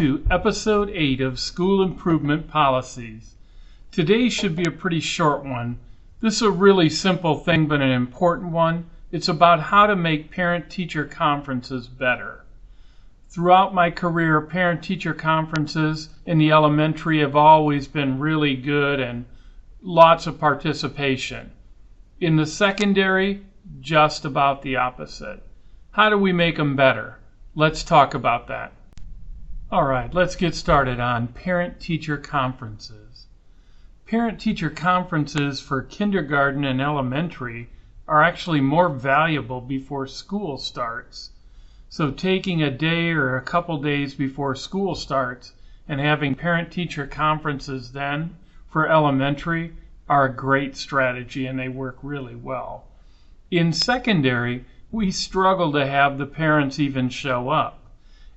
To episode 8 of School Improvement Policies. Today should be a pretty short one. This is a really simple thing, but an important one. It's about how to make parent teacher conferences better. Throughout my career, parent teacher conferences in the elementary have always been really good and lots of participation. In the secondary, just about the opposite. How do we make them better? Let's talk about that. All right, let's get started on parent teacher conferences. Parent teacher conferences for kindergarten and elementary are actually more valuable before school starts. So, taking a day or a couple days before school starts and having parent teacher conferences then for elementary are a great strategy and they work really well. In secondary, we struggle to have the parents even show up.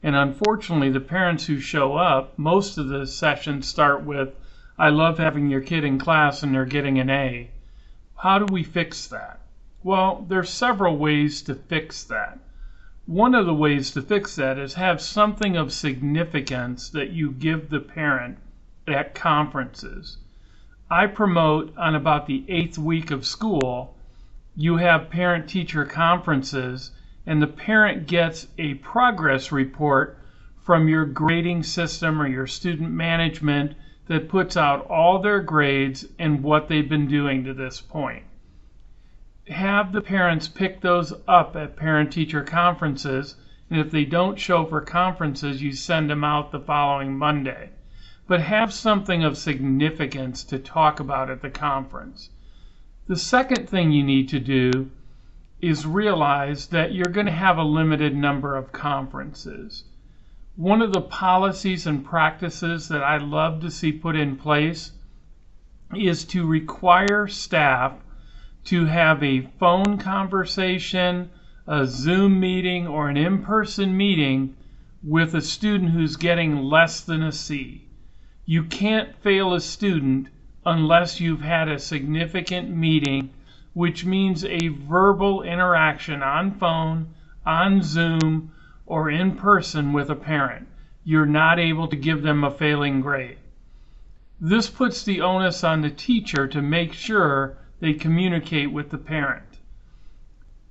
And unfortunately, the parents who show up, most of the sessions start with, I love having your kid in class and they're getting an A. How do we fix that? Well, there's several ways to fix that. One of the ways to fix that is have something of significance that you give the parent at conferences. I promote on about the eighth week of school you have parent teacher conferences and the parent gets a progress report from your grading system or your student management that puts out all their grades and what they've been doing to this point. Have the parents pick those up at parent teacher conferences, and if they don't show for conferences, you send them out the following Monday. But have something of significance to talk about at the conference. The second thing you need to do is realize that you're going to have a limited number of conferences. One of the policies and practices that I love to see put in place is to require staff to have a phone conversation, a Zoom meeting, or an in person meeting with a student who's getting less than a C. You can't fail a student unless you've had a significant meeting, which means a verbal interaction on phone, on Zoom, or in person with a parent. You're not able to give them a failing grade. This puts the onus on the teacher to make sure they communicate with the parent.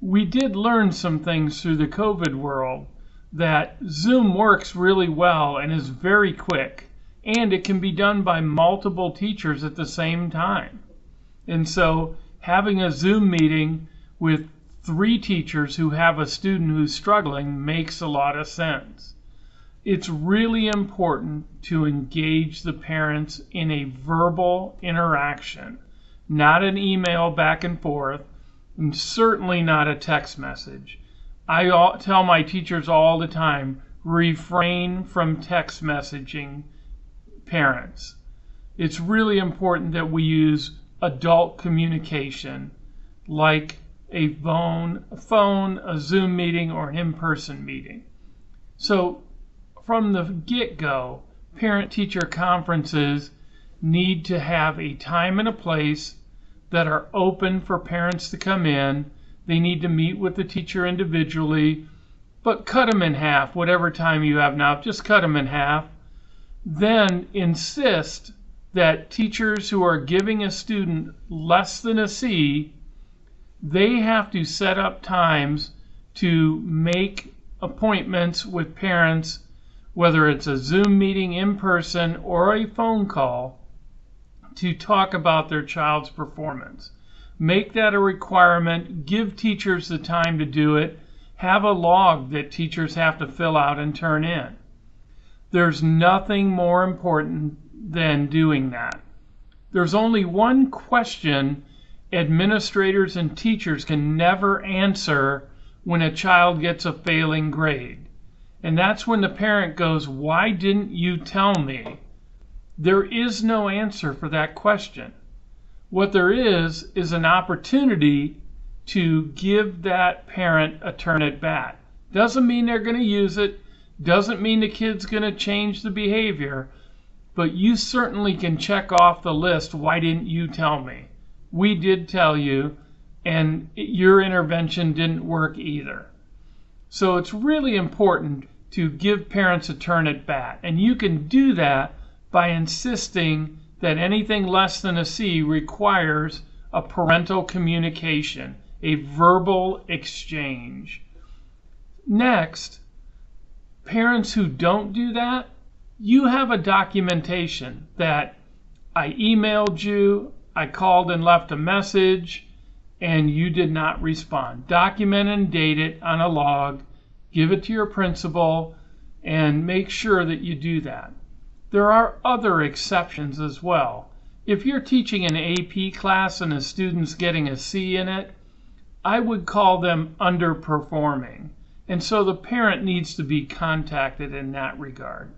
We did learn some things through the COVID world that Zoom works really well and is very quick and it can be done by multiple teachers at the same time. And so having a Zoom meeting with three teachers who have a student who's struggling makes a lot of sense. It's really important to engage the parents in a verbal interaction, not an email back and forth, and certainly not a text message. I tell my teachers all the time refrain from text messaging parents. It's really important that we use adult communication like a phone, a phone, a Zoom meeting, or an in-person meeting. So from the get-go, parent-teacher conferences need to have a time and a place that are open for parents to come in. They need to meet with the teacher individually, but cut them in half, whatever time you have now, just cut them in half then insist that teachers who are giving a student less than a C, they have to set up times to make appointments with parents, whether it's a Zoom meeting in person or a phone call, to talk about their child's performance. Make that a requirement, give teachers the time to do it, have a log that teachers have to fill out and turn in. There's nothing more important than doing that. There's only one question administrators and teachers can never answer when a child gets a failing grade. And that's when the parent goes, Why didn't you tell me? There is no answer for that question. What there is, is an opportunity to give that parent a turn at bat. Doesn't mean they're going to use it, doesn't mean the kid's going to change the behavior, but you certainly can check off the list. Why didn't you tell me? We did tell you, and your intervention didn't work either. So it's really important to give parents a turn at bat. And you can do that by insisting that anything less than a C requires a parental communication, a verbal exchange. Next, parents who don't do that, you have a documentation that I emailed you, I called and left a message, and you did not respond. Document and date it on a log, give it to your principal, and make sure that you do that. There are other exceptions as well. If you're teaching an AP class and a student's getting a C in it, I would call them underperforming. And so the parent needs to be contacted in that regard.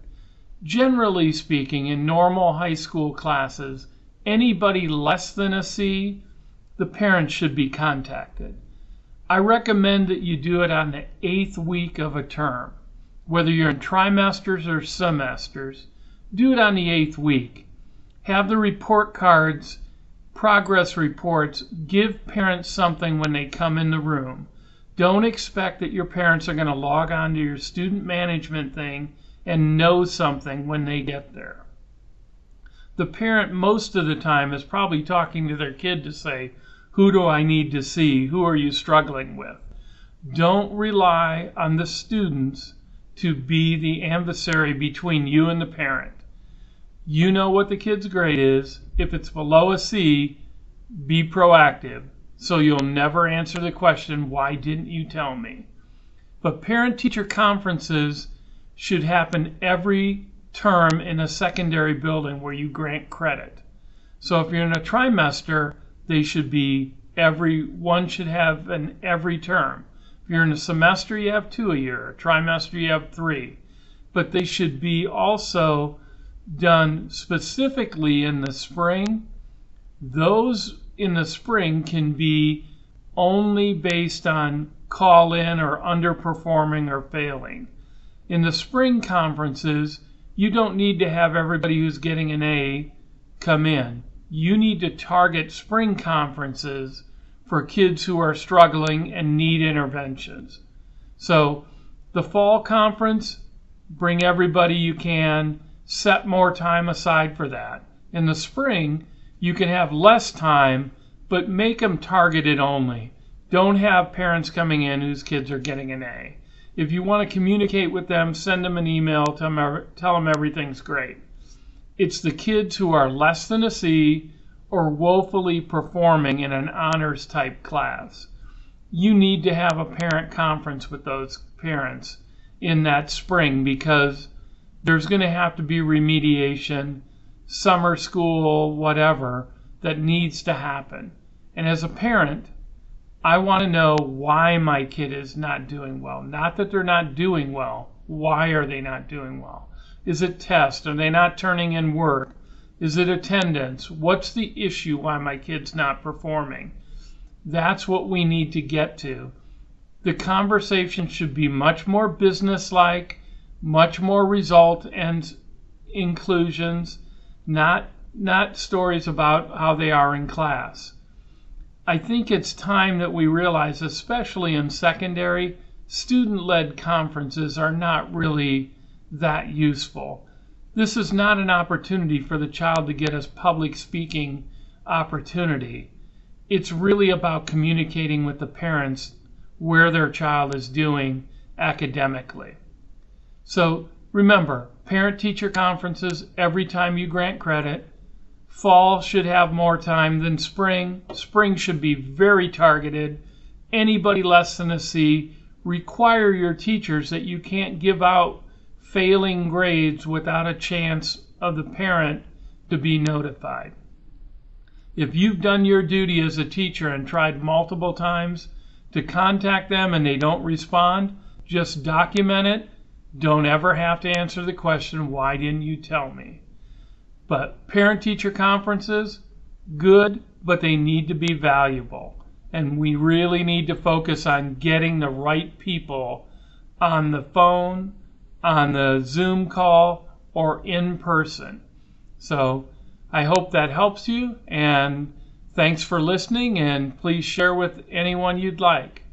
Generally speaking, in normal high school classes, anybody less than a C, the parent should be contacted. I recommend that you do it on the eighth week of a term. Whether you're in trimesters or semesters, do it on the eighth week. Have the report cards, progress reports, give parents something when they come in the room. Don't expect that your parents are going to log on to your student management thing and know something when they get there. The parent, most of the time, is probably talking to their kid to say, Who do I need to see? Who are you struggling with? Don't rely on the students to be the adversary between you and the parent. You know what the kid's grade is. If it's below a C, be proactive so you'll never answer the question, Why didn't you tell me? But parent teacher conferences should happen every term in a secondary building where you grant credit. So if you're in a trimester, they should be every one should have an every term. If you're in a semester, you have two a year. A trimester, you have three. But they should be also done specifically in the spring, those in the spring can be only based on call in or underperforming or failing. In the spring conferences, you don't need to have everybody who's getting an A come in. You need to target spring conferences for kids who are struggling and need interventions. So, the fall conference, bring everybody you can set more time aside for that. In the spring, you can have less time, but make them targeted only. Don't have parents coming in whose kids are getting an A. If you want to communicate with them, send them an email, tell them, tell them everything's great. It's the kids who are less than a C or woefully performing in an honors type class. You need to have a parent conference with those parents in that spring because there's going to have to be remediation, summer school, whatever, that needs to happen. And as a parent, I want to know why my kid is not doing well. Not that they're not doing well. Why are they not doing well? Is it test? Are they not turning in work? Is it attendance? What's the issue why my kid's not performing? That's what we need to get to. The conversation should be much more business like, much more result and inclusions, not not stories about how they are in class. I think it's time that we realize, especially in secondary, student led conferences are not really that useful. This is not an opportunity for the child to get a public speaking opportunity. It's really about communicating with the parents where their child is doing academically. So remember, parent teacher conferences every time you grant credit. Fall should have more time than spring. Spring should be very targeted. Anybody less than a C, require your teachers that you can't give out failing grades without a chance of the parent to be notified. If you've done your duty as a teacher and tried multiple times to contact them and they don't respond, just document it don't ever have to answer the question, why didn't you tell me? But parent teacher conferences, good, but they need to be valuable. And we really need to focus on getting the right people on the phone, on the Zoom call, or in person. So I hope that helps you. And thanks for listening. And please share with anyone you'd like.